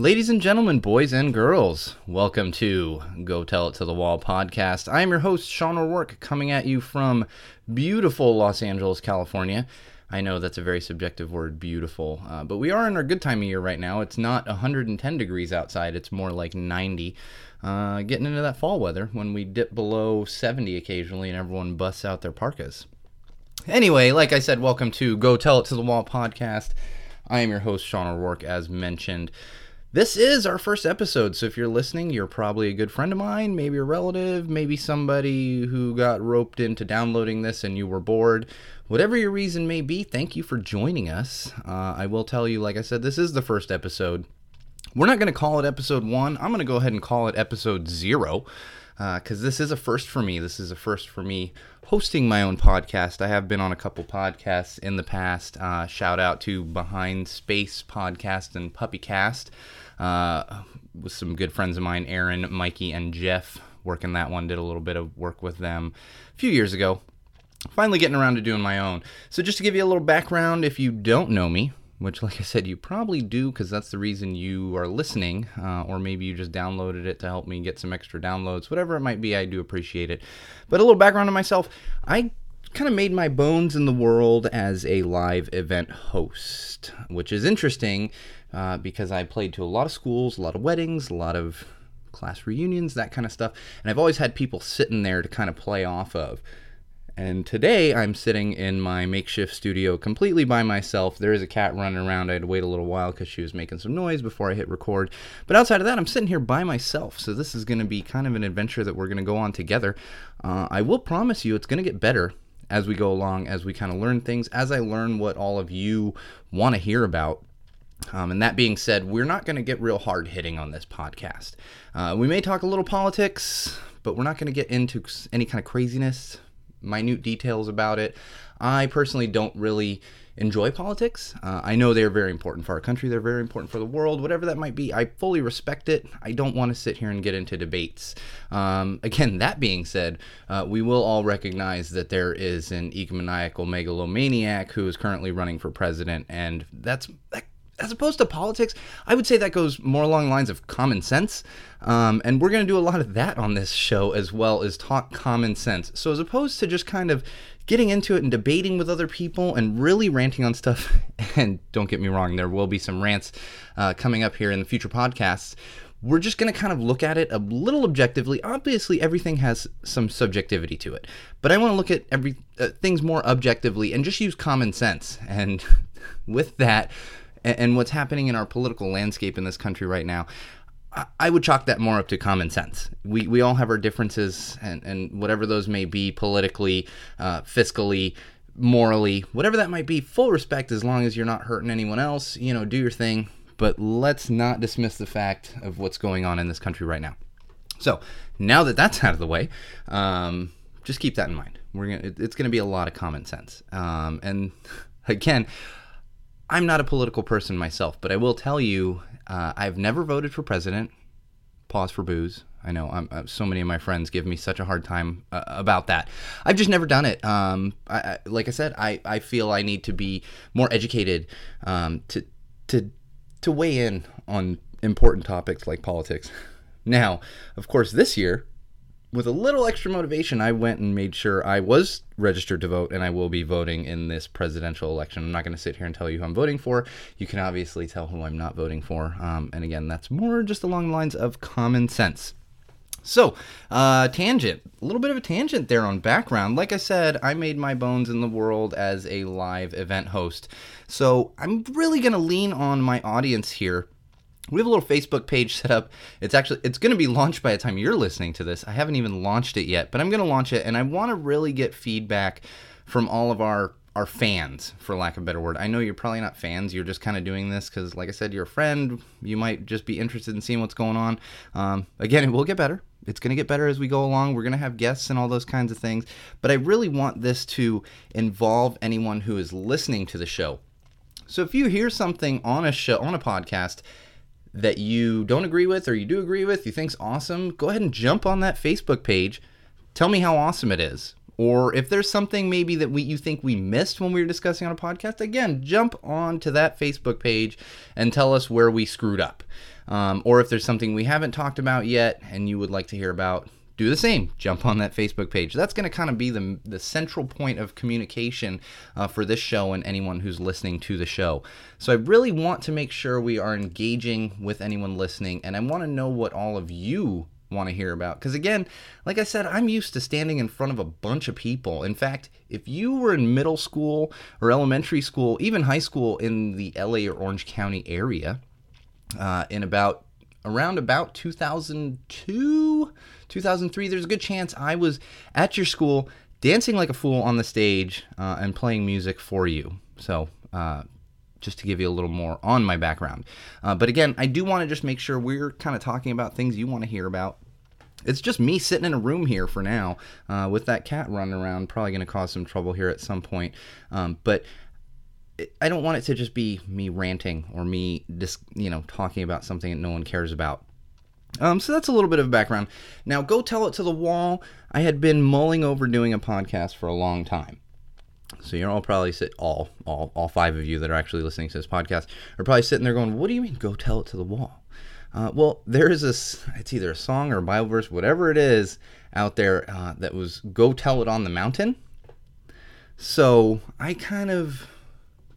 Ladies and gentlemen, boys and girls, welcome to Go Tell It to the Wall podcast. I am your host, Sean O'Rourke, coming at you from beautiful Los Angeles, California. I know that's a very subjective word, beautiful, uh, but we are in our good time of year right now. It's not 110 degrees outside, it's more like 90. Uh, getting into that fall weather when we dip below 70 occasionally and everyone busts out their parkas. Anyway, like I said, welcome to Go Tell It to the Wall podcast. I am your host, Sean O'Rourke, as mentioned. This is our first episode, so if you're listening, you're probably a good friend of mine, maybe a relative, maybe somebody who got roped into downloading this and you were bored. Whatever your reason may be, thank you for joining us. Uh, I will tell you, like I said, this is the first episode. We're not going to call it episode one. I'm going to go ahead and call it episode zero because uh, this is a first for me. This is a first for me hosting my own podcast. I have been on a couple podcasts in the past. Uh, shout out to Behind Space Podcast and Puppycast uh, with some good friends of mine, Aaron, Mikey, and Jeff. Working that one, did a little bit of work with them a few years ago. Finally getting around to doing my own. So, just to give you a little background, if you don't know me, which, like I said, you probably do because that's the reason you are listening, uh, or maybe you just downloaded it to help me get some extra downloads, whatever it might be, I do appreciate it. But a little background on myself I kind of made my bones in the world as a live event host, which is interesting uh, because I played to a lot of schools, a lot of weddings, a lot of class reunions, that kind of stuff, and I've always had people sitting there to kind of play off of. And today I'm sitting in my makeshift studio completely by myself. There is a cat running around. I had to wait a little while because she was making some noise before I hit record. But outside of that, I'm sitting here by myself. So this is going to be kind of an adventure that we're going to go on together. Uh, I will promise you it's going to get better as we go along, as we kind of learn things, as I learn what all of you want to hear about. Um, and that being said, we're not going to get real hard hitting on this podcast. Uh, we may talk a little politics, but we're not going to get into any kind of craziness minute details about it. I personally don't really enjoy politics. Uh, I know they're very important for our country, they're very important for the world, whatever that might be. I fully respect it. I don't want to sit here and get into debates. Um, again, that being said, uh, we will all recognize that there is an egomaniacal megalomaniac who is currently running for president, and that's that as opposed to politics, I would say that goes more along the lines of common sense. Um, and we're going to do a lot of that on this show as well as talk common sense. So, as opposed to just kind of getting into it and debating with other people and really ranting on stuff, and don't get me wrong, there will be some rants uh, coming up here in the future podcasts. We're just going to kind of look at it a little objectively. Obviously, everything has some subjectivity to it, but I want to look at every uh, things more objectively and just use common sense. And with that, and, and what's happening in our political landscape in this country right now, I would chalk that more up to common sense. We, we all have our differences, and, and whatever those may be politically, uh, fiscally, morally, whatever that might be, full respect as long as you're not hurting anyone else. You know, do your thing. But let's not dismiss the fact of what's going on in this country right now. So now that that's out of the way, um, just keep that in mind. We're gonna, it's going to be a lot of common sense. Um, and again, I'm not a political person myself, but I will tell you, uh, I've never voted for president. Pause for boos. I know I'm, uh, so many of my friends give me such a hard time uh, about that. I've just never done it. Um, I, I, like I said, I, I feel I need to be more educated um, to to to weigh in on important topics like politics. Now, of course, this year with a little extra motivation, I went and made sure I was registered to vote and I will be voting in this presidential election. I'm not going to sit here and tell you who I'm voting for. You can obviously tell who I'm not voting for. Um, and again, that's more just along the lines of common sense. So, uh, tangent, a little bit of a tangent there on background. Like I said, I made my bones in the world as a live event host. So, I'm really going to lean on my audience here we have a little Facebook page set up. It's actually it's going to be launched by the time you're listening to this. I haven't even launched it yet, but I'm going to launch it and I want to really get feedback from all of our our fans, for lack of a better word. I know you're probably not fans. You're just kind of doing this because, like I said, you're a friend. You might just be interested in seeing what's going on. Um, again, it will get better. It's going to get better as we go along. We're going to have guests and all those kinds of things. But I really want this to involve anyone who is listening to the show. So if you hear something on a show, on a podcast, that you don't agree with or you do agree with, you think's awesome, go ahead and jump on that Facebook page. Tell me how awesome it is. or if there's something maybe that we you think we missed when we were discussing on a podcast, again, jump on to that Facebook page and tell us where we screwed up. Um, or if there's something we haven't talked about yet and you would like to hear about, do the same. Jump on that Facebook page. That's going to kind of be the, the central point of communication uh, for this show and anyone who's listening to the show. So I really want to make sure we are engaging with anyone listening, and I want to know what all of you want to hear about. Because again, like I said, I'm used to standing in front of a bunch of people. In fact, if you were in middle school or elementary school, even high school in the LA or Orange County area, uh, in about around about 2002 2003 there's a good chance i was at your school dancing like a fool on the stage uh, and playing music for you. So uh, just to give you a little more on my background. Uh, but again i do want to just make sure we're kind of talking about things you want to hear about. It's just me sitting in a room here for now uh, with that cat running around probably going to cause some trouble here at some point. Um, but I don't want it to just be me ranting or me just you know talking about something that no one cares about. Um, so that's a little bit of background. Now go tell it to the wall. I had been mulling over doing a podcast for a long time. So you're all probably sit all all all five of you that are actually listening to this podcast are probably sitting there going, "What do you mean? Go tell it to the wall?" Uh, well, there is this. It's either a song or a Bible verse, whatever it is out there uh, that was "Go tell it on the mountain." So I kind of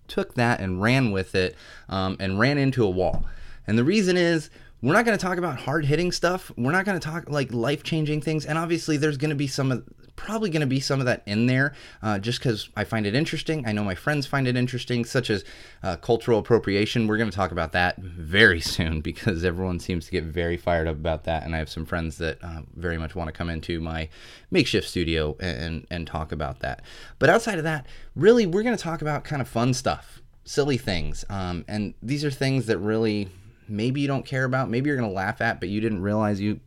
took that and ran with it um, and ran into a wall. And the reason is we're not going to talk about hard hitting stuff. We're not going to talk like life changing things. And obviously, there's going to be some of probably going to be some of that in there uh, just because I find it interesting. I know my friends find it interesting, such as uh, cultural appropriation. We're going to talk about that very soon because everyone seems to get very fired up about that. And I have some friends that uh, very much want to come into my makeshift studio and, and talk about that. But outside of that, really, we're going to talk about kind of fun stuff, silly things. Um, and these are things that really maybe you don't care about, maybe you're going to laugh at, but you didn't realize you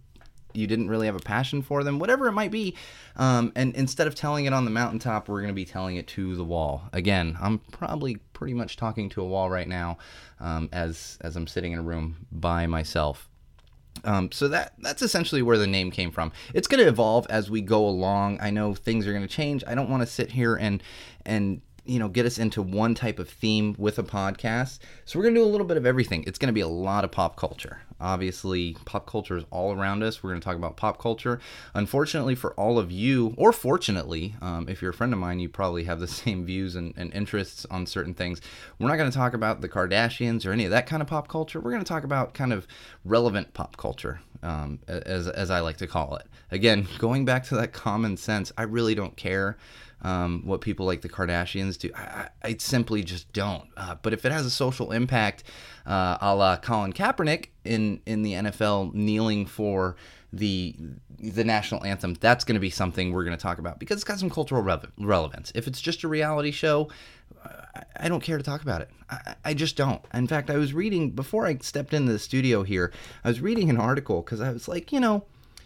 you didn't really have a passion for them, whatever it might be. Um, and instead of telling it on the mountaintop, we're going to be telling it to the wall. Again, I'm probably pretty much talking to a wall right now um, as as I'm sitting in a room by myself. Um, so that that's essentially where the name came from. It's going to evolve as we go along. I know things are going to change. I don't want to sit here and and you know get us into one type of theme with a podcast. So we're to do a little bit of everything. It's to be a lot of pop culture. Obviously pop culture is all around us. We're to talk about pop culture. Unfortunately for all of you or fortunately um, if you're a friend of mine you probably have the same views and, and interests on certain things. We're not to talk about the kardashians or any of that kind of pop culture. We're to talk about kind of relevant pop culture um, as, as i like to call it. Again going back to that common sense i really don't care um, what people like the Kardashians do. I, I simply just don't. Uh, but if it has a social impact, uh, a la Colin Kaepernick in in the NFL kneeling for the the national anthem, that's going to be something we're going to talk about because it's got some cultural re- relevance. If it's just a reality show, I, don't care to talk about it. I, I, just don't. In fact, I was reading before I stepped into the studio here. I was reading an article because I was like, you know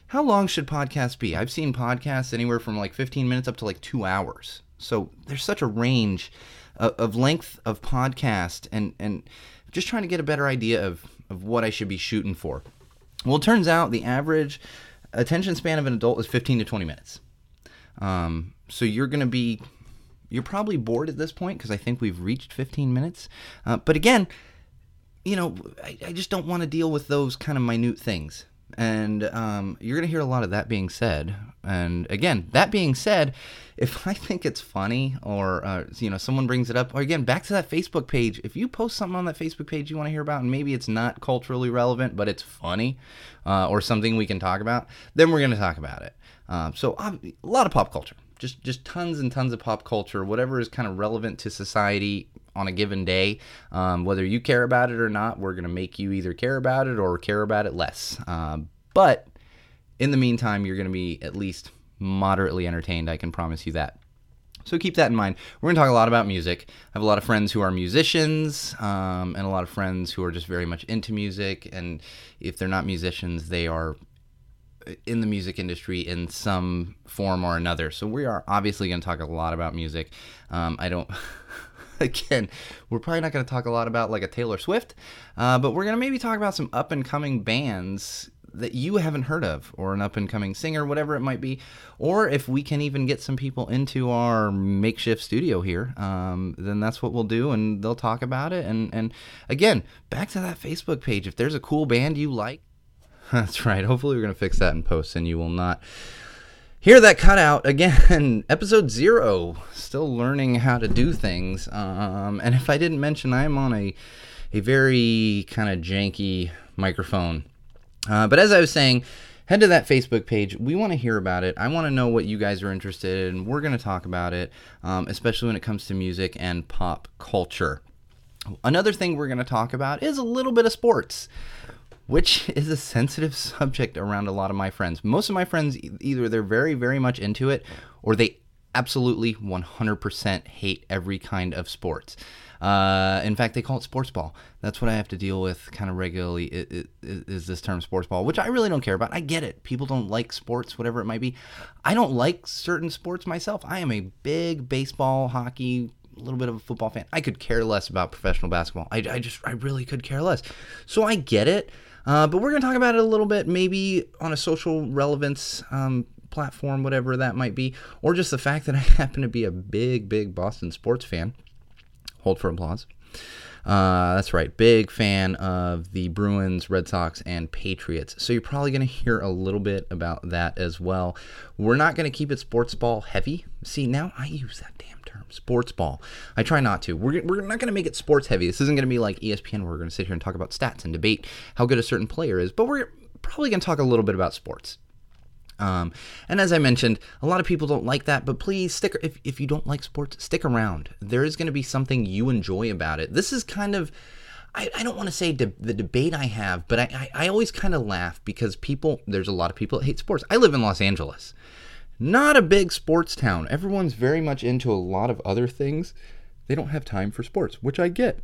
how long should podcasts be? I've seen podcasts anywhere from like 15 minutes up to like two hours. So there's such a range of, of length of podcast and, and just trying to get a better idea of, of what I should be shooting for. Well, it turns out the average attention span of an adult is 15 to 20 minutes. Um, so you're going to be, you're probably bored at this point because I think we've reached 15 minutes. Uh, but again, you know, I, I just don't want to deal with those kind of minute things. And um, you're going to hear a lot of that being said. And again, that being said, if I think it's funny or, uh, you know, someone brings it up, or again, back to that Facebook page, if you post something on that Facebook page you want to hear about, and maybe it's not culturally relevant, but it's funny uh, or something we can talk about, then we're going to talk about it. Um, so a lot of pop culture just just tons and tons of pop culture, whatever is kind of relevant to society on a given day. Um, whether you care about it or not, we're gonna make you either care about it or care about it less. Um, but in the meantime, you're gonna be at least moderately entertained. I can promise you that. So keep that in mind. We're going to talk a lot about music. I have a lot of friends who are musicians um, and a lot of friends who are just very much into music. And if they're not musicians, they are in the music industry in some form or another. So we are obviously going to talk a lot about music. Um, I don't. again, we're probably not going to talk a lot about like a Taylor Swift, uh, but we're going to maybe talk about some up and coming bands that you haven't heard of, or an up and coming singer, whatever it might be, or if we can even get some people into our makeshift studio here, um, then that's what we'll do, and they'll talk about it. And and again, back to that Facebook page. If there's a cool band you like, that's right. Hopefully, we're gonna fix that in post, and you will not hear that cutout again. Episode zero. Still learning how to do things. Um, and if I didn't mention, I'm on a a very kind of janky microphone. Uh, but as I was saying, head to that Facebook page. We want to hear about it. I want to know what you guys are interested in. We're going to talk about it, um, especially when it comes to music and pop culture. Another thing we're going to talk about is a little bit of sports, which is a sensitive subject around a lot of my friends. Most of my friends, either they're very, very much into it or they absolutely 100% hate every kind of sports. Uh, in fact, they call it sports ball. That's what I have to deal with kind of regularly. Is this term sports ball, which I really don't care about. I get it. People don't like sports, whatever it might be. I don't like certain sports myself. I am a big baseball, hockey, a little bit of a football fan. I could care less about professional basketball. I, I just, I really could care less. So I get it. Uh, but we're going to talk about it a little bit, maybe on a social relevance um, platform, whatever that might be, or just the fact that I happen to be a big, big Boston sports fan. Hold for applause. Uh, that's right. Big fan of the Bruins, Red Sox, and Patriots. So you're probably going to hear a little bit about that as well. We're not going to keep it sports ball heavy. See, now I use that damn term, sports ball. I try not to. We're, we're not going to make it sports heavy. This isn't going to be like ESPN where we're going to sit here and talk about stats and debate how good a certain player is, but we're probably going to talk a little bit about sports. Um, and as I mentioned, a lot of people don't like that, but please stick. If, if you don't like sports, stick around. There is going to be something you enjoy about it. This is kind of, I, I don't want to say de- the debate I have, but I, I, I always kind of laugh because people, there's a lot of people that hate sports. I live in Los Angeles, not a big sports town. Everyone's very much into a lot of other things. They don't have time for sports, which I get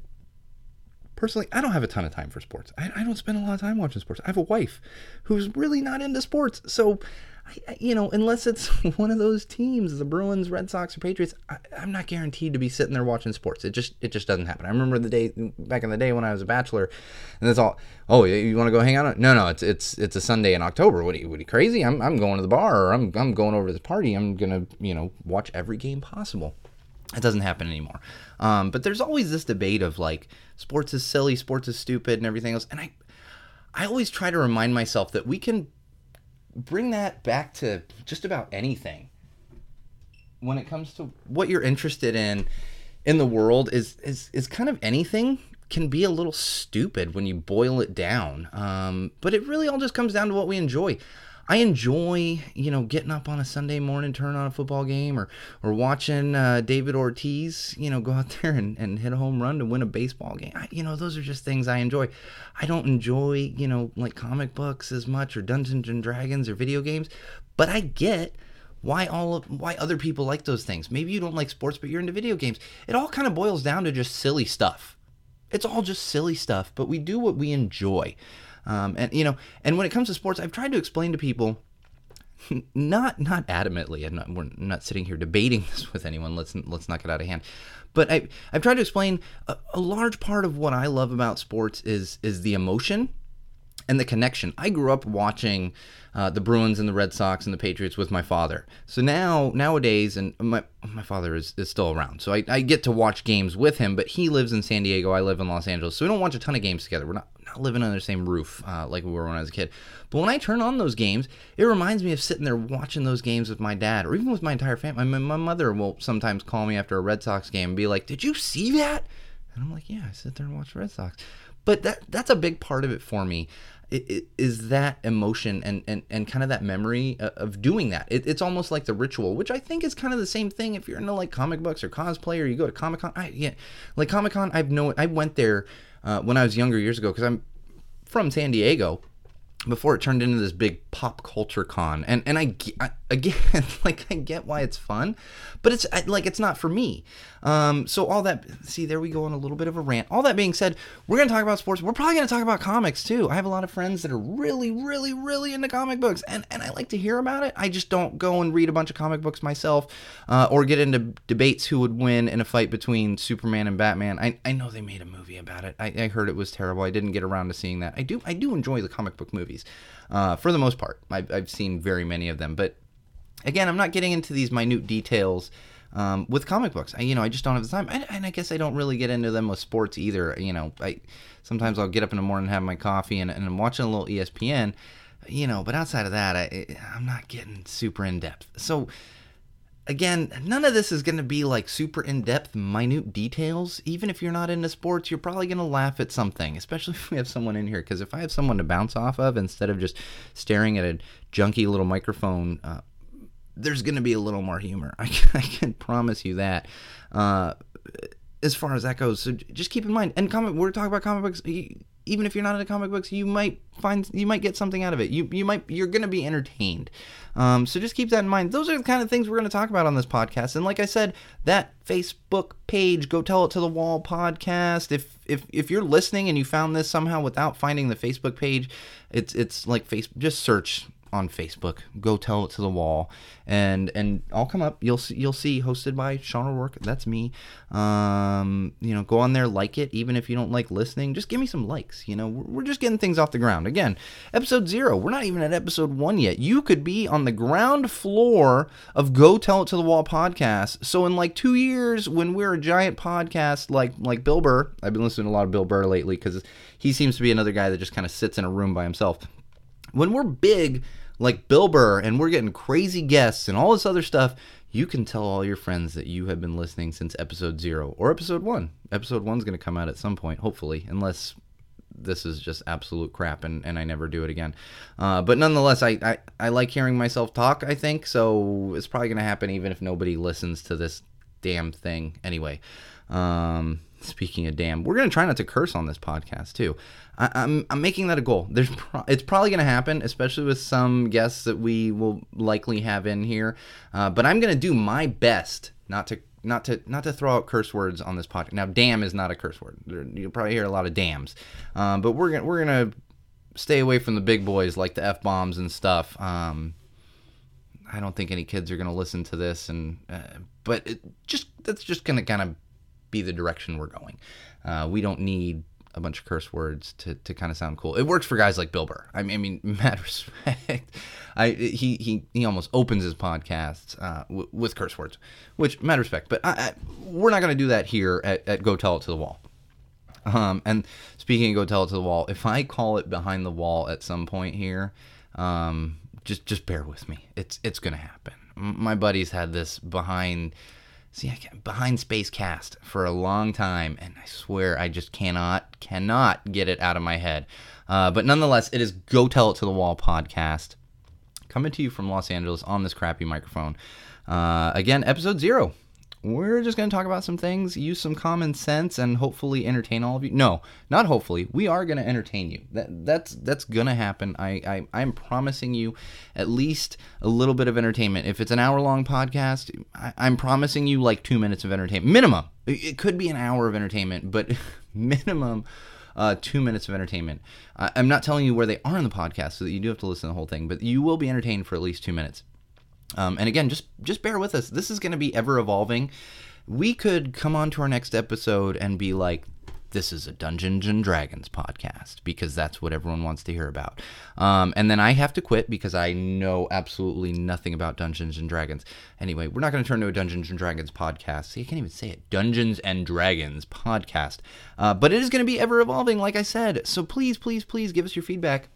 personally, I don't have a ton of time for sports. I, I, don't spend a lot of time watching sports. I have a wife who's really not into sports. So, I, you know, unless it's one of those teams, the Bruins, Red Sox, or Patriots, I, am not guaranteed to be sitting there watching sports. It just it just doesn't happen. I remember the day back in the day when I was a bachelor, and it's all, oh, you want to go hang out? No, no, it's it's it's a Sunday in October. What are you, what are you crazy? I'm, I'm going to the bar, or I'm I'm going over to the party. I'm gonna you know watch every game possible. It doesn't happen anymore. Um, but there's always this debate of like sports is silly, sports is stupid, and everything else. And I, I always try to remind myself that we can bring that back to just about anything. When it comes to what you're interested in in the world, is is is kind of anything can be a little stupid when you boil it down. Um, but it really all just comes down to what we enjoy. I enjoy, you know, getting up on a Sunday morning, turn on a football game, or or watching uh, David Ortiz, you know, go out there and, and hit a home run to win a baseball game. I, you know, those are just things I enjoy. I don't enjoy, you know, like comic books as much, or Dungeons and Dragons, or video games, but I get why all of, why other people like those things. Maybe you don't like sports, but you're into video games. It all kind of boils down to just silly stuff. It's all just silly stuff, but we do what we enjoy. Um, and you know, and when it comes to sports, I've tried to explain to people, not not adamantly, and not, we're not sitting here debating this with anyone. Let's let's not get out of hand. But I, I've tried to explain a, a large part of what I love about sports is is the emotion and the connection. I grew up watching uh, the Bruins and the Red Sox and the Patriots with my father. So now nowadays, and my my father is, is still around, so I, I get to watch games with him. But he lives in San Diego. I live in Los Angeles, so we don't watch a ton of games together. We're not not living under the same roof uh, like we were when I was a kid. But when I turn on those games, it reminds me of sitting there watching those games with my dad, or even with my entire family. My, my mother will sometimes call me after a Red Sox game and be like, "Did you see that?" And I'm like, "Yeah, I sit there and watch Red Sox." But that that's a big part of it for me. It, it is that emotion and, and, and kind of that memory of doing that. It, it's almost like the ritual, which I think is kind of the same thing. If you're into like comic books or cosplay, or you go to Comic Con, I yeah, like Comic Con. I've no, I went there uh, when I was younger years ago because I'm from San Diego before it turned into this big pop culture con. And and I, I, again like i get why it's fun but it's like it's not for me um, so all that see there we go on a little bit of a rant all that being said we're going to talk about sports we're probably going to talk about comics too i have a lot of friends that are really really really into comic books and and i like to hear about it i just don't go and read a bunch of comic books myself uh, or get into debates who would win in a fight between superman and batman i, I know they made a movie about it I, I heard it was terrible i didn't get around to seeing that i do i do enjoy the comic book movies. Uh, for the most part, I've, I've seen very many of them. But again, I'm not getting into these minute details. Um, with comic books, I, you know, I just don't have the time, and, and I guess I don't really get into them with sports either. You know, I sometimes I'll get up in the morning, have my coffee, and, and I'm watching a little ESPN, you know. But outside of that, I, I'm not getting super in depth. So again, none of this is going to be like super in depth, minute details. Even if you're not into sports, you're probably going to laugh at something, especially if we have someone in here. Because if I have someone to bounce off of instead of just staring at a junky little microphone, uh, there's going to be a little more humor. I can, I can promise you that. Uh, as far as that goes, so just keep in mind. And comic, we're talking about comic books even if you're not into comic books, you might find you might get something out of it. You you might you're going to be entertained. Um, so just keep that in mind. Those are the kind of things we're going to talk about on this podcast. And like I said, that Facebook page, go tell it to the wall podcast. If if if you're listening and you found this somehow without finding the Facebook page, it's it's like face just search on Facebook. Go tell it to the wall, and and I'll come up. You'll see, you'll see hosted by Sean O'Rourke. That's me. Um, you know, go on there, like it. Even if you don't like listening, just give me some likes. You know, we're just getting things off the ground. Again, episode zero. We're not even at episode one yet. You could be on the ground floor of Go Tell It to the Wall podcast. So in like two years, when we're a giant podcast like like Bill Burr, I've been listening to a lot of Bill Burr lately because he seems to be another guy that just kind of sits in a room by himself. When we're big like Bill Burr and we're getting crazy guests and all this other stuff, you can tell all your friends that you have been listening since episode zero or episode one. Episode one's going to come out at some point, hopefully, unless this is just absolute crap and, and I never do it again. Uh, but nonetheless, I, I, I like hearing myself talk, I think, so it's probably going to happen even if nobody listens to this damn thing anyway. Um, speaking of damn, we're going to try not to curse on this podcast too. I, am I'm, making that a goal. There's pro- it's probably going to happen, especially with some guests that we will likely have in here. Uh, but I'm going to do my best not to not to not to throw out curse words on this podcast. Now, damn is not a curse word. You'll probably hear a lot of damns, um, but we're gonna we're gonna stay away from the big boys like the f bombs and stuff. Um, I don't think any kids are gonna listen to this, and uh, but just that's just gonna kind of be the direction we're going. Uh, we don't need a bunch of curse words to, to kind of sound cool. It works for guys like Bill Burr. I mean, I mean mad respect. I he he he almost opens his podcasts uh, w- with curse words, which mad respect. But I, I, we're not going to do that here at, at Go Tell It to the Wall. Um, and speaking of Go Tell It to the Wall, if I call it behind the wall at some point here, um, just just bear with me. It's it's going to happen. My buddies had this behind See, I can, behind Space Cast for a long time, and I swear I just cannot, cannot get it out of my head. Uh, but nonetheless, it is Go Tell It to the Wall podcast, coming to you from Los Angeles on this crappy microphone. Uh, again, episode zero we're just going to talk about some things, use some common sense, and hopefully entertain all of you. No, not hopefully. We are going to entertain you. That that's that's going to happen. I, I I'm promising you at least a little bit of entertainment. If it's an hour long podcast, I, I'm promising you like two minutes of entertainment minimum. It could be an hour of entertainment, but minimum. Uh, two minutes of entertainment. I'm not telling you where they are in the podcast, so that you do have to listen to the whole thing, but you will be entertained for at least two minutes. Um, and again, just just bear with us. This is going to be ever evolving. We could come on to our next episode and be like, "This is a Dungeons and Dragons podcast," because that's what everyone wants to hear about. Um, and then I have to quit because I know absolutely nothing about Dungeons and Dragons. Anyway, we're not going to turn to a Dungeons and Dragons podcast. See, I can't even say it. Dungeons and Dragons podcast. Uh, but it is going to be ever evolving, like I said. So please, please, please give us your feedback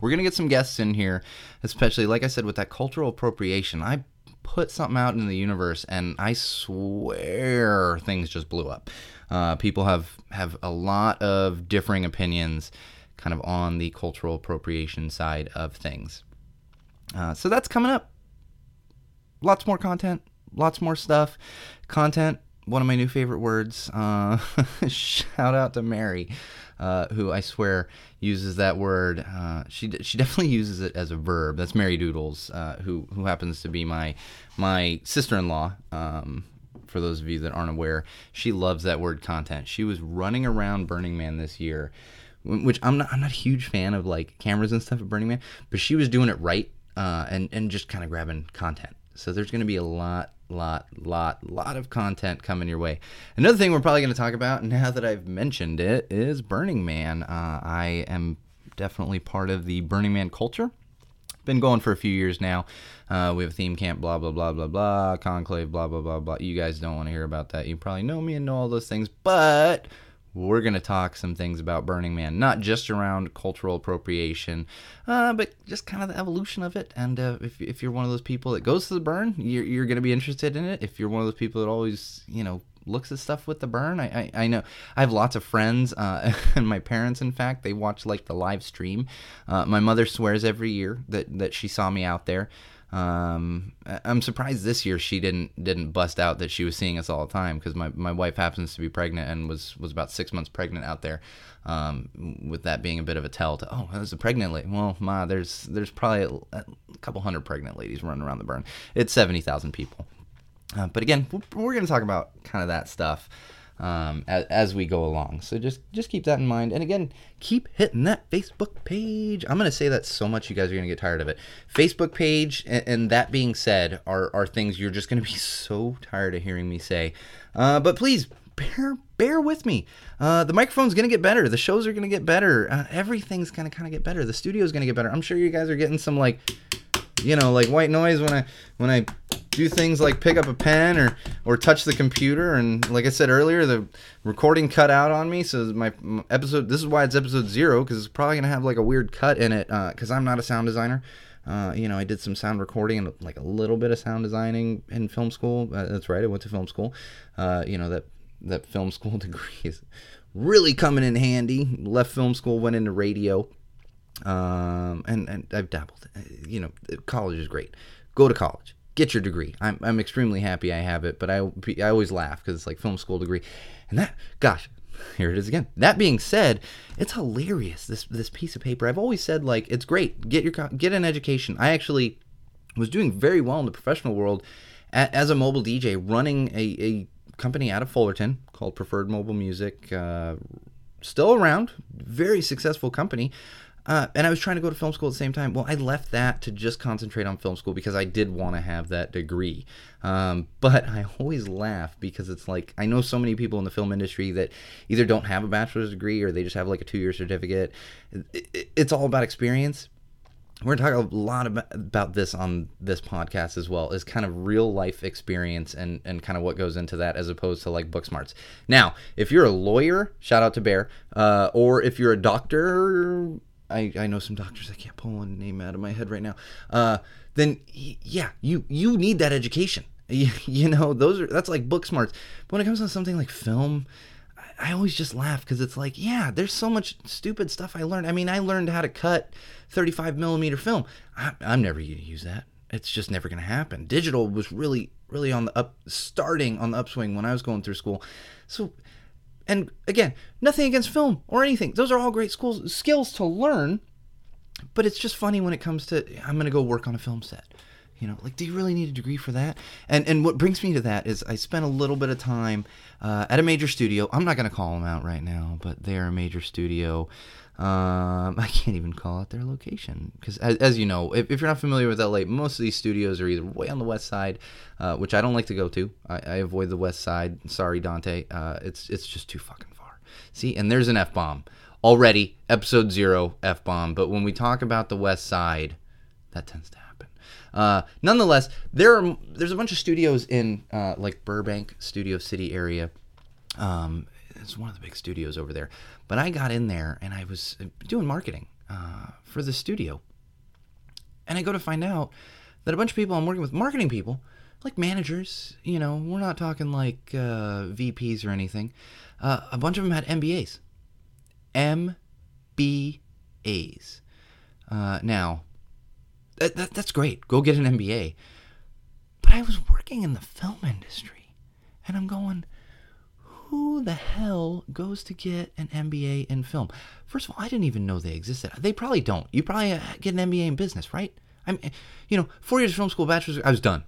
we're going to get some guests in here, especially, like I said, with that cultural appropriation. I put something out in the universe, and I swear things just blew up. Uh, people have, have a lot of differing opinions kind of on the cultural appropriation side of things. Uh, so that's coming up. Lots more content, lots more stuff. Content, one of my new favorite words. Uh, shout out to Mary, uh, who I swear uses that word. Uh, she she definitely uses it as a verb. That's Mary Doodles, uh, who who happens to be my my sister-in-law. Um, for those of you that aren't aware, she loves that word content. She was running around Burning Man this year, which I'm not I'm not a huge fan of like cameras and stuff at Burning Man, but she was doing it right uh, and and just kind of grabbing content. So there's going to be a lot lot, lot, lot of content coming your way. Another thing we're probably going to talk about now that I've mentioned it is Burning Man. Uh, I am definitely part of the Burning Man culture. Been going for a few years now. Uh, we have theme camp, blah blah blah blah blah, conclave, blah blah blah blah. You guys don't want to hear about that. You probably know me and know all those things, but we're going to talk some things about Burning Man, not just around cultural appropriation, uh, but just kind of the evolution of it. And uh, if, if you're one of those people that goes to the burn, you're, you're going to be interested in it. If you're one of those people that always, you know, looks at stuff with the burn, I, I, I know I have lots of friends, uh, and my parents, in fact, they watch like the live stream. Uh, my mother swears every year that, that she saw me out there. Um, I'm surprised this year she didn't didn't bust out that she was seeing us all the time because my, my wife happens to be pregnant and was was about six months pregnant out there. Um, with that being a bit of a tell to oh there's a pregnant lady. Well, ma, there's there's probably a, a couple hundred pregnant ladies running around the burn. It's seventy thousand people. Uh, but again, we're, we're going to talk about kind of that stuff um, as, as, we go along. So just just keep that in mind. And again, keep hitting that Facebook page. I'm gonna say that so much, you guys are gonna get tired of it. Facebook page, and, and that being said, are are things you're just gonna be so tired of hearing me say. Uh, but please bear bear with me. Uh, the microphone's gonna get better. The shows are gonna get better. Uh, everything's gonna kind of get better. The studio's gonna get better. I'm sure you guys are getting some like, you know, like white noise when I when I do things like pick up a pen or or touch the computer. And like i said earlier the recording cut out on me. So my, episode this is why it's episode zero because it's probably going to have like a weird cut in it because uh, i'm not a sound designer. Uh, you know i did some sound recording and like a little bit of sound designing in film school. Uh, that's right i went to film school. Uh, you know that that film school degree is really coming in handy. Left film school went into radio um, and, and i've dabbled you know college is great go to college get your degree. I'm, I'm extremely happy I have it, but I, I always laugh because it's like film school degree. And that, gosh, here it is again. That being said, it's hilarious. This this piece of paper. I've always said like it's great. Get your get an education. I actually was doing very well in the professional world as a mobile DJ, running a, a company out of Fullerton called Preferred Mobile Music. Uh, still around, very successful company. Uh, and I was trying to go to film school at the same time. Well, I left that to just concentrate on film school because I did want to have that degree. Um, but I always laugh because it's like I know so many people in the film industry that either don't have a bachelor's degree or they just have like a two year certificate. It, it, it's all about experience. We're going to talk a lot about, about this on this podcast as well, is kind of real life experience and, and kind of what goes into that as opposed to like book smarts. Now, if you're a lawyer, shout out to Bear, uh, or if you're a doctor, I, I know some doctors. I can't pull one name out of my head right now. Uh, then yeah, you you need that education. You, you know, those are that's like book smarts. But when it comes to something like film, I, I always just laugh because it's like, yeah, there's so much stupid stuff I learned. I mean, I learned how to cut 35 millimeter film. I, I'm never to use that. It's just never to happen. Digital was really, really on the up, starting on the upswing when I was going through school. So and again, nothing against film or anything. Those are all great schools, skills to learn. But it's just funny when it comes to I'm going to go work on a film set. You know, like, do you really need a degree for that? And and what brings me to that is I spent a little bit of time uh, at a major studio. I'm not going to call them out right now, but they're a major studio. Um, I can't even call out their location because, as, as, you know, if, if, you're not familiar with LA, most of these studios are either way on the west side, uh, which I don't like to go to. I, I avoid the west side. Sorry, Dante. Uh, it's it's just too fucking far. See, and there's an f bomb already. Episode zero f bomb. But when we talk about the west side, that tends to happen. Uh, nonetheless, there are there's a bunch of studios in uh, like Burbank, Studio City area. Um, it's one of the big studios over there. But I got in there and I was uh, doing marketing uh, for the studio. And I go to find out that a bunch of people I'm working with, marketing people, like managers, you know, we're not talking like uh, VPs or anything. Uh, a bunch of them had MBAs. MBAs. Uh, now, that, that, that's great. Go get an MBA. But I was working in the film industry. And I'm going, who the hell goes to get an MBA in film? First of all, I didn't even know they existed. They probably don't. You probably uh, get an MBA in business, right? I'm, you know, four years of film school, bachelor's. I was done,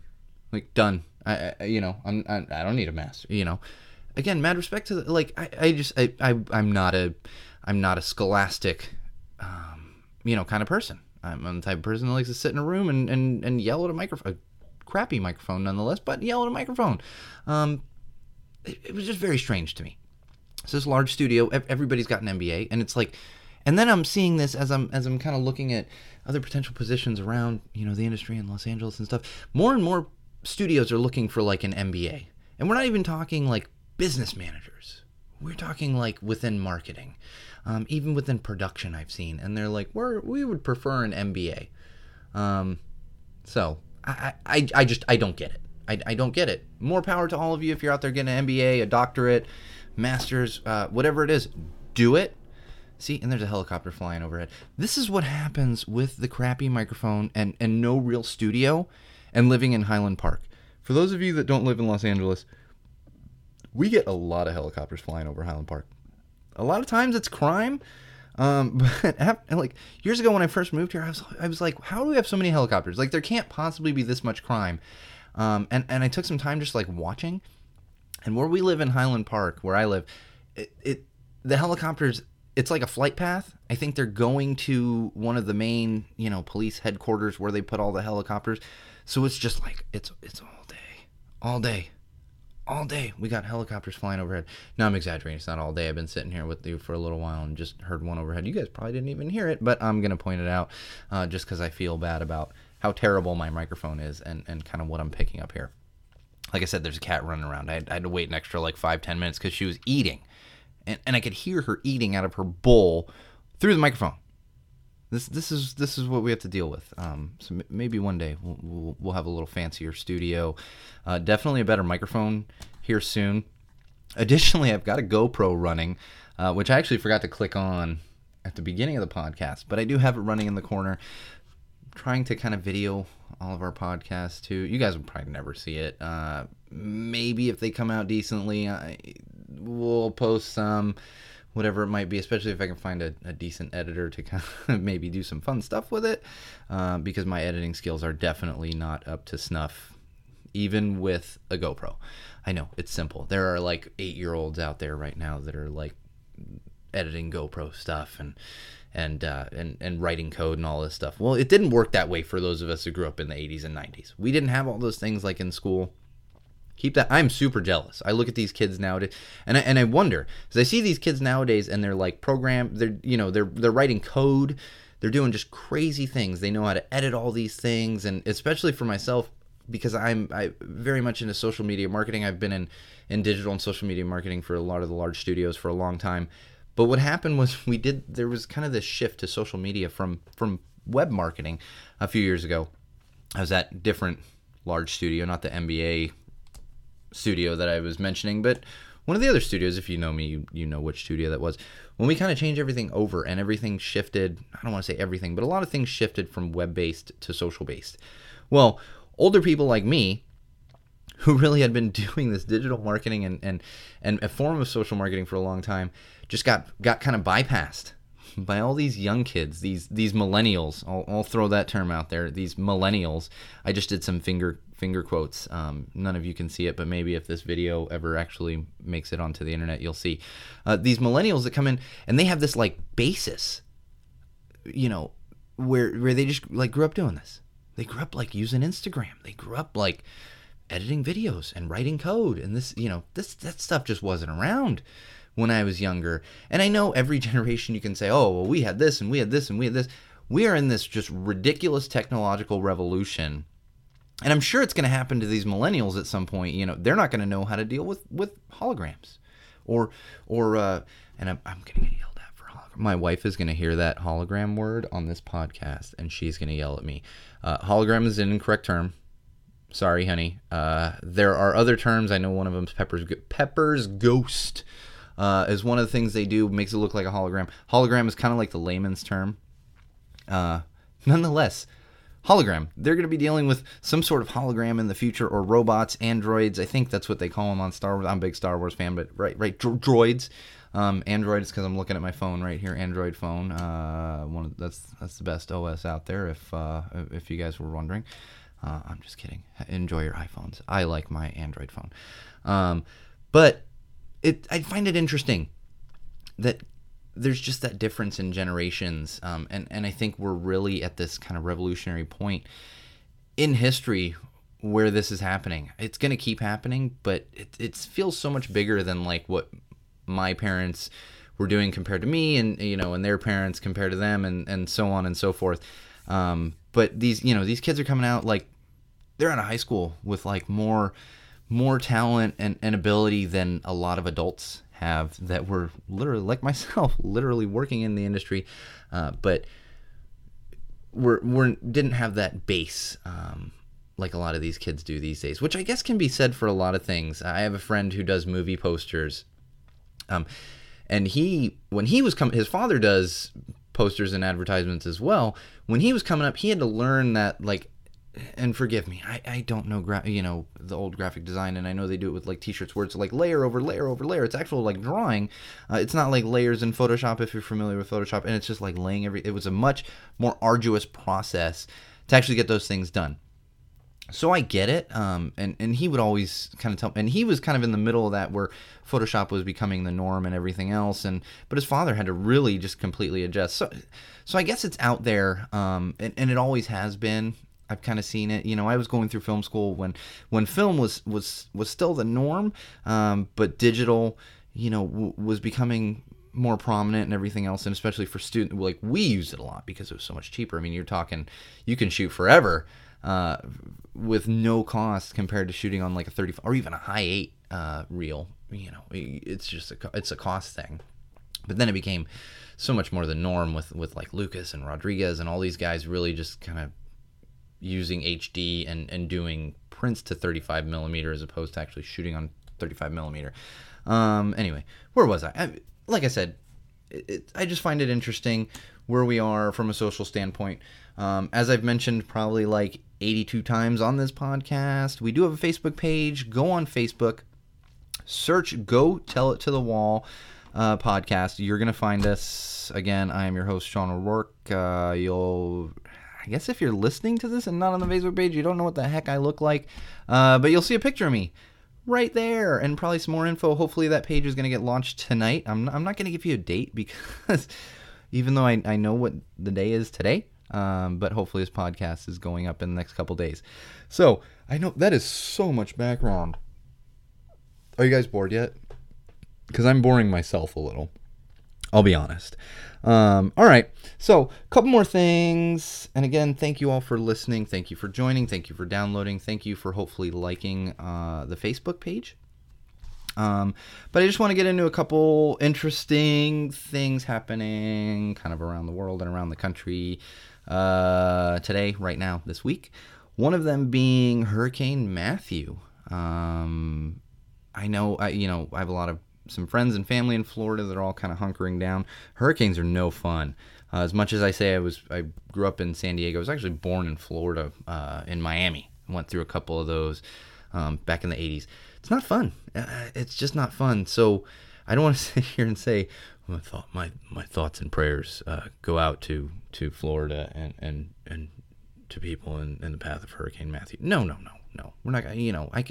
like done. I, I you know, I'm, I, I don't need a master. You know, again, mad respect to the, like I, I just I, I I'm not a I'm not a scholastic, um, you know, kind of person. I'm, I'm the type of person that likes to sit in a room and and, and yell at a microphone, a crappy microphone nonetheless, but yell at a microphone. Um, it, it was just very strange to me. So this large studio, everybody's got an MBA, and it's like And then I'm seeing this as I'm as I'm kind of looking at other potential positions around, you know, the industry in Los Angeles and stuff. More and more studios are looking for like an MBA. And we're not even talking like business managers. We're talking like within marketing. Um, even within production I've seen and they're like, "We're we would prefer an MBA." Um, so, I, I I just I don't get it. I, I don't get it. More power to all of you if you're out there getting an MBA, a doctorate, master's, uh, whatever it is. Do it. See, and there's a helicopter flying overhead. This is what happens with the crappy microphone and, and no real studio and living in Highland Park. For those of you that don't live in Los Angeles, we get a lot of helicopters flying over Highland Park. A lot of times it's crime. Um, but like years ago when I first moved here, I was I was like, how do we have so many helicopters? Like there can't possibly be this much crime. Um, and and I took some time just like watching, and where we live in Highland Park, where I live, it, it the helicopters. It's like a flight path. I think they're going to one of the main, you know, police headquarters where they put all the helicopters. So it's just like it's it's all day, all day, all day. We got helicopters flying overhead. No, I'm exaggerating. It's not all day. I've been sitting here with you for a little while and just heard one overhead. You guys probably didn't even hear it, but I'm gonna point it out uh, just because I feel bad about how terrible my microphone is and, and kind of what I'm picking up here. Like I said, there's a cat running around. I I had to wait an extra like five, ten minutes because she was eating. And, and I could hear her eating out of her bowl through the microphone. This, this is this is what we have to deal with. Um, so m- maybe one day we'll, we'll, we'll, have a little fancier studio. Uh, definitely a better microphone here soon. Additionally, I've got a GoPro running, uh, which I actually forgot to click on at the beginning of the podcast, but I do have it running in the corner trying to kind of video all of our podcasts too. You guys will probably never see it. Uh, maybe if they come out decently, I, we'll post some, whatever it might be. Especially if I can find a, a decent editor to kind of maybe do some fun stuff with it, uh, because my editing skills are definitely not up to snuff, even with a GoPro. I know it's simple. There are like eight year olds out there right now that are like editing GoPro stuff and and uh, and and writing code and all this stuff. Well, it didn't work that way for those of us who grew up in the 80s and 90s. We didn't have all those things like in school. Keep that. I'm super jealous. I look at these kids nowadays, and I, and I wonder because I see these kids nowadays, and they're like program. They're you know they're they're writing code. They're doing just crazy things. They know how to edit all these things, and especially for myself because I'm I very much into social media marketing. I've been in in digital and social media marketing for a lot of the large studios for a long time. But what happened was we did there was kind of this shift to social media from from web marketing a few years ago. I was at different large studio, not the MBA studio that I was mentioning, but one of the other studios. If you know me, you, you know which studio that was. When we kind of changed everything over and everything shifted, I don't want to say everything, but a lot of things shifted from web based to social based. Well, older people like me who really had been doing this digital marketing and, and, and a form of social marketing for a long time just got got kind of bypassed by all these young kids, these these millennials. I'll, I'll, throw that term out there. These millennials. I just did some finger finger quotes. Um, none of you can see it, but maybe if this video ever actually makes it onto the internet, you'll see uh, these millennials that come in and they have this like basis, you know, where where they just like grew up doing this. They grew up like using Instagram. They grew up like editing videos and writing code, and this you know this that stuff just wasn't around when I was younger. And I know every generation you can say, oh, well, we had this and we had this and we had this. We are in this just ridiculous technological revolution. And I'm sure it's going to happen to these millennials at some point. You know, they're not going to know how to deal with, with holograms. Or, or, uh, and I'm, I'm going to get yelled at for. My wife is going to hear that hologram word on this podcast and she's going to yell at me. Uh, hologram is an incorrect term. Sorry, honey. Uh, there are other terms. I know one of them is Pepper's, Pepper's Ghost uh, is one of the things they do. Makes it look like a hologram. Hologram is kind of like the layman's term. Uh, nonetheless, hologram. They're going to be dealing with some sort of hologram in the future, or robots, androids. I think that's what they call them on Star Wars. I'm a big Star Wars fan, but right, right, dro- droids. Um, Android is because I'm looking at my phone right here. Android phone. Uh, one of, that's that's the best OS out there. If uh, if you guys were wondering, uh, I'm just kidding. Enjoy your iPhones. I like my Android phone. Um, but it I find it interesting that there's just that difference in generations, um, and and I think we're really at this kind of revolutionary point in history where this is happening. It's going to keep happening, but it it feels so much bigger than like what my parents were doing compared to me and you know and their parents compared to them and and so on and so forth um, but these you know these kids are coming out like they're out of high school with like more more talent and, and ability than a lot of adults have that were literally like myself literally working in the industry uh, but were, were didn't have that base um, like a lot of these kids do these days which i guess can be said for a lot of things. I have a friend who does movie posters um, and he when he was coming his father does posters and advertisements as well. When he was coming up he had to learn that like and forgive me, I, I don't know gra- you know the old graphic design, and I know they do it with like T-shirts where it's like layer over layer over layer. It's actual like drawing. Uh, it's not like layers in Photoshop if you're familiar with Photoshop, and it's just like laying every. It was a much more arduous process to actually get those things done. So I get it, um, and and he would always kind of tell, and he was kind of in the middle of that where Photoshop was becoming the norm and everything else, and but his father had to really just completely adjust. So, so I guess it's out there, um, and, and it always has been. I've kind of seen it. You know, I was going through film school when when film was was was still the norm, um, but digital, you know, w- was becoming more prominent and everything else, and especially for student, like we used it a lot because it was so much cheaper. I mean, you're talking, you can shoot forever uh, with no cost compared to shooting on like a 30 or even a Hi8 uh, reel. You know, it's just a it's a cost thing. But then it became so much more the norm with with like Lucas and Rodriguez and all these guys really just kind of using HD and, and doing prints to 35 millimeter as opposed to actually shooting on 35 millimeter. Um, anyway, where was I? I like I said, it, it, I just find it interesting where we are from a social standpoint. Um, as I've mentioned probably like 82 times on this podcast, we do have a Facebook page. Go on Facebook, search Go Tell It to the Wall uh, podcast. You're going to find us. Again, I am your host, Sean O'Rourke. Uh, you'll I guess if you're listening to this and not on the Facebook page, you don't know what the heck I look like. Uh, but you'll see a picture of me right there and probably some more info. Hopefully, that page is going to get launched tonight. I'm I'm not going to give you a date because even though I, I know what the day is today, um, but hopefully, this podcast is going up in the next couple days. So, I know that is so much background. Are you guys bored yet? Because I'm boring myself a little. I'll be honest. Um, all right. So, a couple more things. And again, thank you all for listening. Thank you for joining. Thank you for downloading. Thank you for hopefully liking uh, the Facebook page. Um, but I just want to get into a couple interesting things happening kind of around the world and around the country uh, today, right now, this week. One of them being Hurricane Matthew. Um, I know, I, you know, I have a lot of some friends and family in Florida that are all kind of hunkering down. Hurricanes are no fun. Uh, as much as I say I was, I grew up in San Diego. I was actually born in Florida, uh, in Miami. Went through a couple of those um, back in the '80s. It's not fun. Uh, it's just not fun. So I don't want to sit here and say my thought, my my thoughts and prayers uh, go out to to Florida and and and to people in, in the path of Hurricane Matthew. No, no, no, no. We're not. You know, I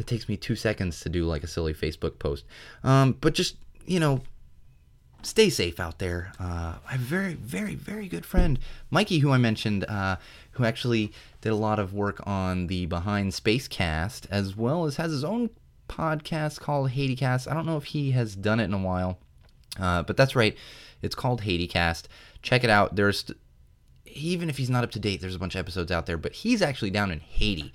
it takes me two seconds to do like a silly Facebook post. Um, but just, you know, stay safe out there. Uh, I have a very, very, very good friend, Mikey, who I mentioned, uh, who actually did a lot of work on the Behind Space cast, as well as has his own podcast called HatieCast. I don't know if he has done it in a while, uh, but that's right. It's called HatieCast. Check it out. There's, even if he's not up to date, there's a bunch of episodes out there, but he's actually down in Haiti.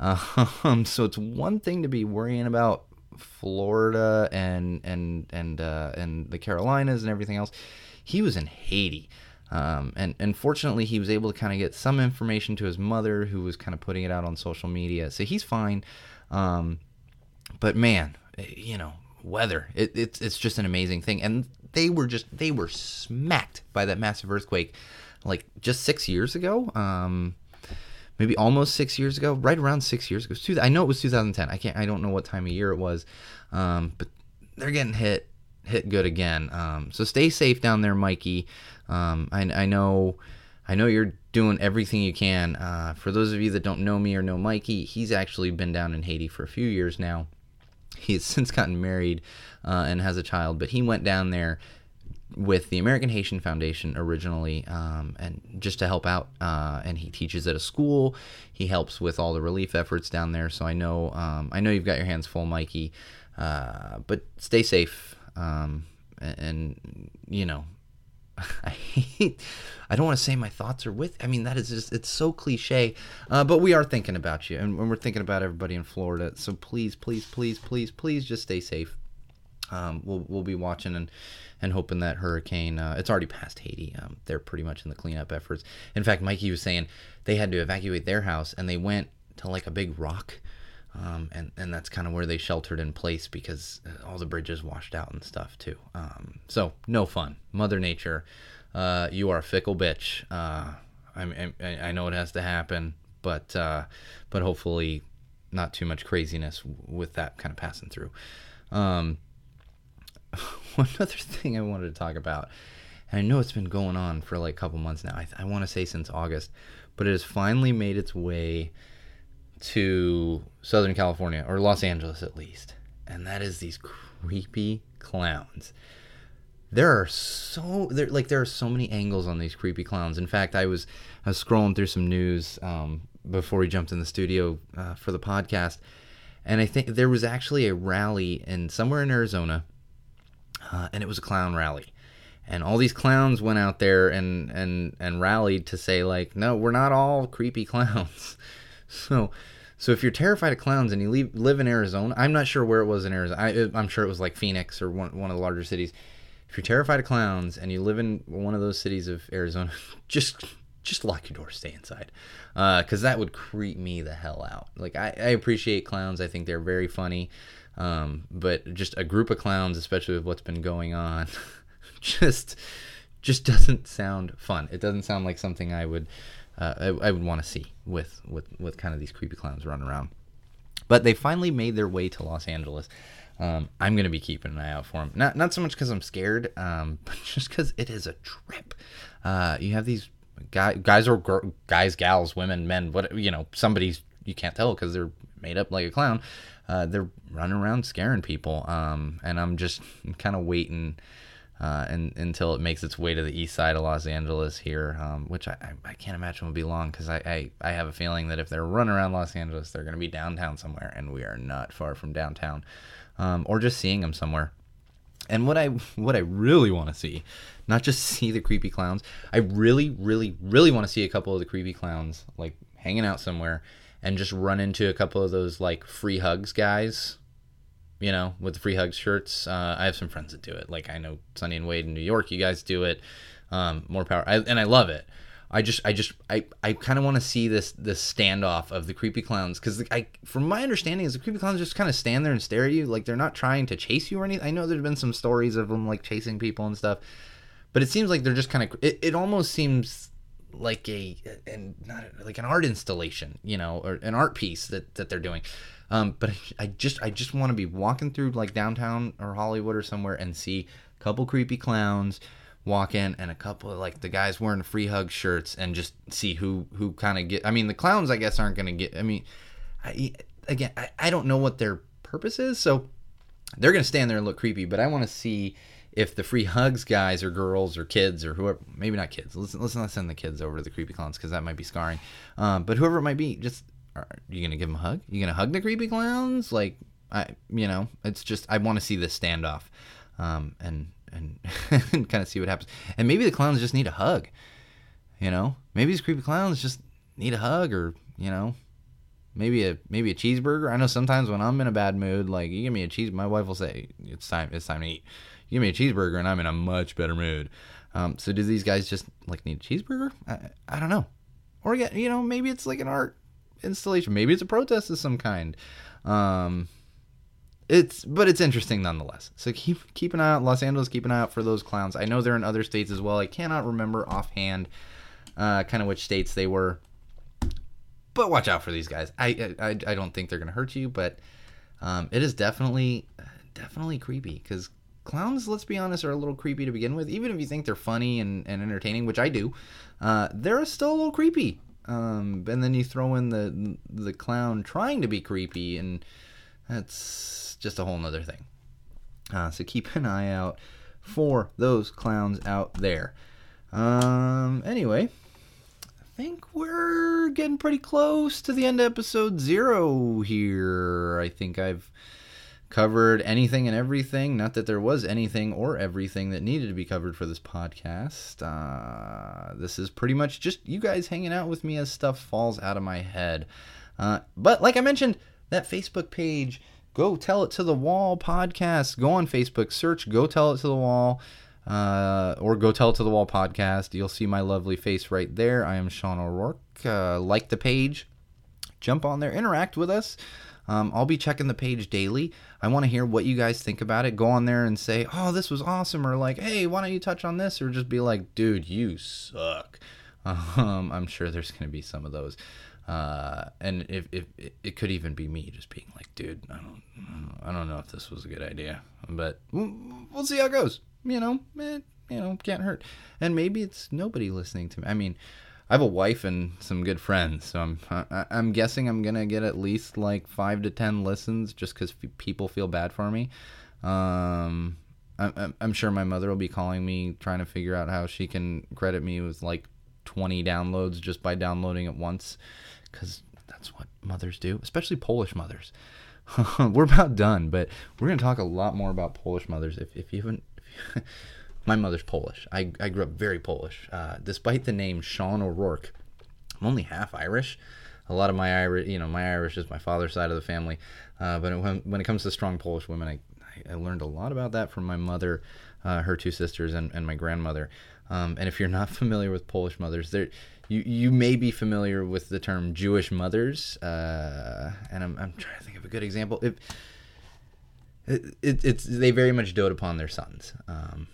Um, so it's one thing to be worrying about Florida and and and uh, and the Carolinas and everything else. He was in Haiti. Um, and, and fortunately, he was able to kind of get some information to his mother, who was kind of putting it out on social media. So he's fine. Um, but man, eh, you know, weather, it, it's, it's just an amazing thing. And they were just, they were smacked by that massive earthquake like just six years ago. Um, maybe almost six years ago, right around six years ago. Two, I know it was 2010. I can't. I don't know what time of year it was, um, but they're getting hit hit good again. Um, so stay safe down there, Mikey. Um, I, I know. I know you're doing everything you can. Uh, for those of you that don't know me or know Mikey, he's actually been down in Haiti for a few years now. He has since gotten married uh, and has a child, but he went down there with the American Haitian Foundation originally, um, and just to help out. Uh, and he teaches at a school. He helps with all the relief efforts down there. So I know, um, I know you've got your hands full, Mikey. Uh, but stay safe. Um, and, and you know, I hate. I don't want to say my thoughts are with. I mean, that is just. It's so cliche. Uh, but we are thinking about you, and we're thinking about everybody in Florida. So please, please, please, please, please, just stay safe. Um, we'll we'll be watching and and hoping that hurricane. Uh, it's already past Haiti. Um, they're pretty much in the cleanup efforts. In fact, Mikey was saying they had to evacuate their house, and they went to like a big rock. Um, and, and that's kind of where they sheltered in place because uh, all the bridges washed out and stuff too. Um, so no fun. Mother Nature, uh, you are a fickle bitch. Uh, I, I, I know it has to happen, but uh, but hopefully not too much craziness with that kind of passing through. Um, one other thing I wanted to talk about, and I know it's been going on for like a couple months now. I, I want to say since August, but it has finally made its way to Southern California or Los Angeles at least, and that is these creepy clowns. There are so there like there are so many angles on these creepy clowns. In fact, I was I was scrolling through some news um, before we jumped in the studio uh, for the podcast, and I think there was actually a rally in somewhere in Arizona uh, and it was a clown rally. And all these clowns went out there and, and, and rallied to say like, no, we're not all creepy clowns. so, so if you're terrified of clowns and you leave, live in Arizona, I'm not sure where it was in Arizona. I, I'm sure it was like Phoenix or one, one of the larger cities. If you're terrified of clowns and you live in one of those cities of Arizona, just just lock your door, stay inside, because uh, that would creep me the hell out. Like I, I appreciate clowns. I think they're very funny. Um, but just a group of clowns, especially with what's been going on, just just doesn't sound fun. It doesn't sound like something I would uh, I, I, would want to see with, with with kind of these creepy clowns running around. But they finally made their way to Los Angeles. Um, I'm gonna be keeping an eye out for them. Not not so much because I'm scared, um, but just because it is a trip. Uh, you have these guy, guys or gr- guys, gals, women, men, what you know, somebody's you can't tell because they're made up like a clown uh, they're running around scaring people. Um, and I'm just kind of waiting uh, and, until it makes its way to the east side of Los Angeles here, um, which I, I, can't imagine will be long because I, I, I, have a feeling that if they're running around Los Angeles, they're going to be downtown somewhere, and we are not far from downtown, um, or just seeing them somewhere. And what I what I really want to see, not just see the creepy clowns, I really really really want to see a couple of the creepy clowns like hanging out somewhere and just run into a couple of those like free hugs guys, you know, with the free hugs shirts. Uh, I have some friends that do it. Like I know Sunny and Wade in New York, you guys do it. Um, more power, I, and I love it. I just, I just, I, I kind of want to see this, this standoff of the creepy clowns because, I, from my understanding, is the creepy clowns just kind of stand there and stare at you, like they're not trying to chase you or anything. I know there's been some stories of them like chasing people and stuff, but it seems like they're just kind of. It, it almost seems like a and not like an art installation, you know, or an art piece that that they're doing. Um, but I, I just I just want to be walking through like downtown or Hollywood or somewhere and see a couple creepy clowns walk in and a couple of like the guys wearing free hug shirts and just see who who kind of get. I mean, the clowns I guess aren't gonna get. I mean, I, again I, I don't know what their purpose is, so they're gonna stand there and look creepy. But I want to see if the free hugs guys or girls or kids or whoever, maybe not kids. Let's let's not send the kids over to the creepy clowns because that might be scarring. Um, but whoever it might be, just are you gonna give them a hug? You gonna hug the creepy clowns? Like I, you know, it's just I want to see this standoff, um, and and, and kind of see what happens. And maybe the clowns just need a hug. You know, maybe these creepy clowns just need a hug, or you know, maybe a maybe a cheeseburger. I know sometimes when I'm in a bad mood, like you give me a cheese, my wife will say it's time it's time to eat give me a cheeseburger and I'm in a much better mood. Um, so do these guys just like need a cheeseburger? I, I don't know. Or you know, maybe it's like an art installation. Maybe it's a protest of some kind. Um, it's but it's interesting nonetheless. So keep keep an eye out. Los Angeles, keep an eye out for those clowns. I know they're in other states as well. I cannot remember offhand, uh, kind of which states they were. But watch out for these guys. I I, I don't think they're gonna hurt you, but um, it is definitely definitely creepy because clowns, let's be honest, are a little creepy to begin with. Even if you think they're funny and, and entertaining, which I do, uh, they're still a little creepy. Um, and then you throw in the the clown trying to be creepy, and that's just a whole nother thing. Uh, so keep an eye out for those clowns out there. Um, anyway, I think we're getting pretty close to the end of episode zero here. I think I've covered anything and everything. Not that there was anything or everything that needed to be covered for this podcast. Uh, this is pretty much just you guys hanging out with me as stuff falls out of my head. Uh, but like I mentioned, that Facebook page, Go Tell It to the Wall podcast. Go on Facebook, search Go Tell It to the Wall. Uh, or go tell it to the wall podcast. You'll see my lovely face right there. I am Sean O'Rourke. Uh, like the page, jump on there, interact with us. Um, I'll be checking the page daily. I want to hear what you guys think about it. Go on there and say, "Oh, this was awesome," or like, "Hey, why don't you touch on this?" Or just be like, "Dude, you suck." Um, I'm sure there's going to be some of those. Uh, and if, if it could even be me just being like, dude, I don't, I don't know if this was a good idea, but we'll see how it goes. You know, eh, you know, can't hurt. And maybe it's nobody listening to me. I mean, I have a wife and some good friends, so I'm I, I'm guessing I'm gonna get at least like five to ten listens just because f- people feel bad for me. Um, I'm, I'm sure my mother will be calling me trying to figure out how she can credit me with like 20 downloads just by downloading it once, because that's what mothers do, especially Polish mothers. we're about done, but we're gonna talk a lot more about Polish mothers. If if you haven't. If you, my mother's Polish. I, I grew up very Polish. Uh, despite the name Sean O'Rourke, I'm only half Irish. A lot of my Irish, you know, my Irish is my father's side of the family. Uh, but when, when it comes to strong Polish women, I, I learned a lot about that from my mother, uh, her two sisters, and, and my grandmother. Um, and if you're not familiar with Polish mothers, there you you may be familiar with the term Jewish mothers. Uh, and I'm, I'm trying to think of a good example. It, it, it's they very much dote upon their sons. Um,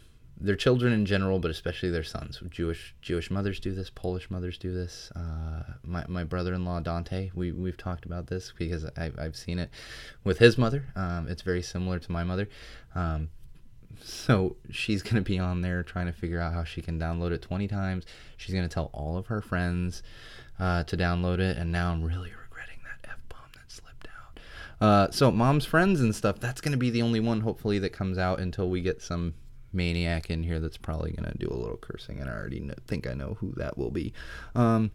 their children in general, but especially their sons. Jewish Jewish mothers do this. Polish mothers do this. Uh, my my brother-in-law Dante, we we've talked about this because I, I've seen it with his mother. Um, it's very similar to my mother. Um, so she's gonna be on there trying to figure out how she can download it 20 times. She's gonna tell all of her friends uh, to download it, and now I'm really regretting that f bomb that slipped out. Uh, so mom's friends and stuff. That's gonna be the only one, hopefully, that comes out until we get some maniac in here that's probably going to do a little cursing, and I already know, think I know who that will be. Um,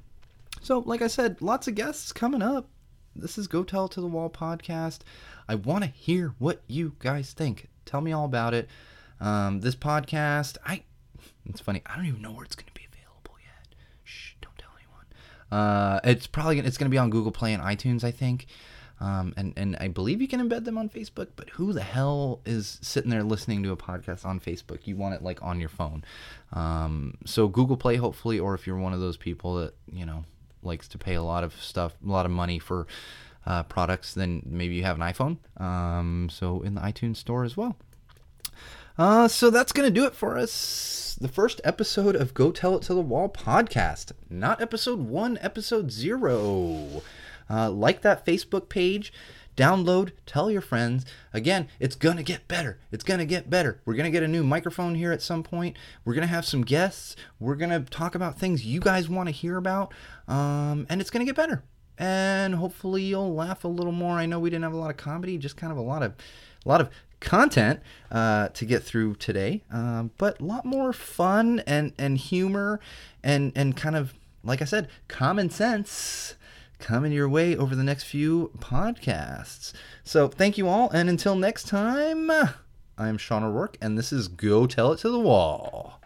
so, like I said, lots of guests coming up. This is Go Tell to the Wall podcast. I want to hear what you guys think. Tell me all about it. Um, this podcast, I it's funny, I don't even know where it's going to be available yet. Shh, don't tell anyone. Uh, it's probably it's going to be on Google Play and iTunes, I think. Um, and, and I believe you can embed them on Facebook, but who the hell is sitting there listening to a podcast on Facebook? You want it like on your phone. Um, so Google Play, hopefully, or if you're one of those people that, you know, likes to pay a lot of stuff, a lot of money for uh, products, then maybe you have an iPhone. Um, so in the iTunes store as well. Uh, so that's going to do it for us. The first episode of Go Tell It to the Wall podcast. Not episode one, episode zero. Uh, like that Facebook page. Download, tell your friends. Again, it's going to get better. It's going to get better. We're going to get a new microphone here at some point. We're going to have some guests. We're going to talk about things you guys want to hear about. Um, and it's going to get better. And hopefully you'll laugh a little more. I know we didn't have a lot of comedy, just kind of a lot of a lot of content uh, to get through today, um, but a lot more fun and and humor and and kind of like I said, common sense coming your way over the next few podcasts. So thank you all, and until next time, I'm Sean O'Rourke, and this is Go Tell It to the Wall.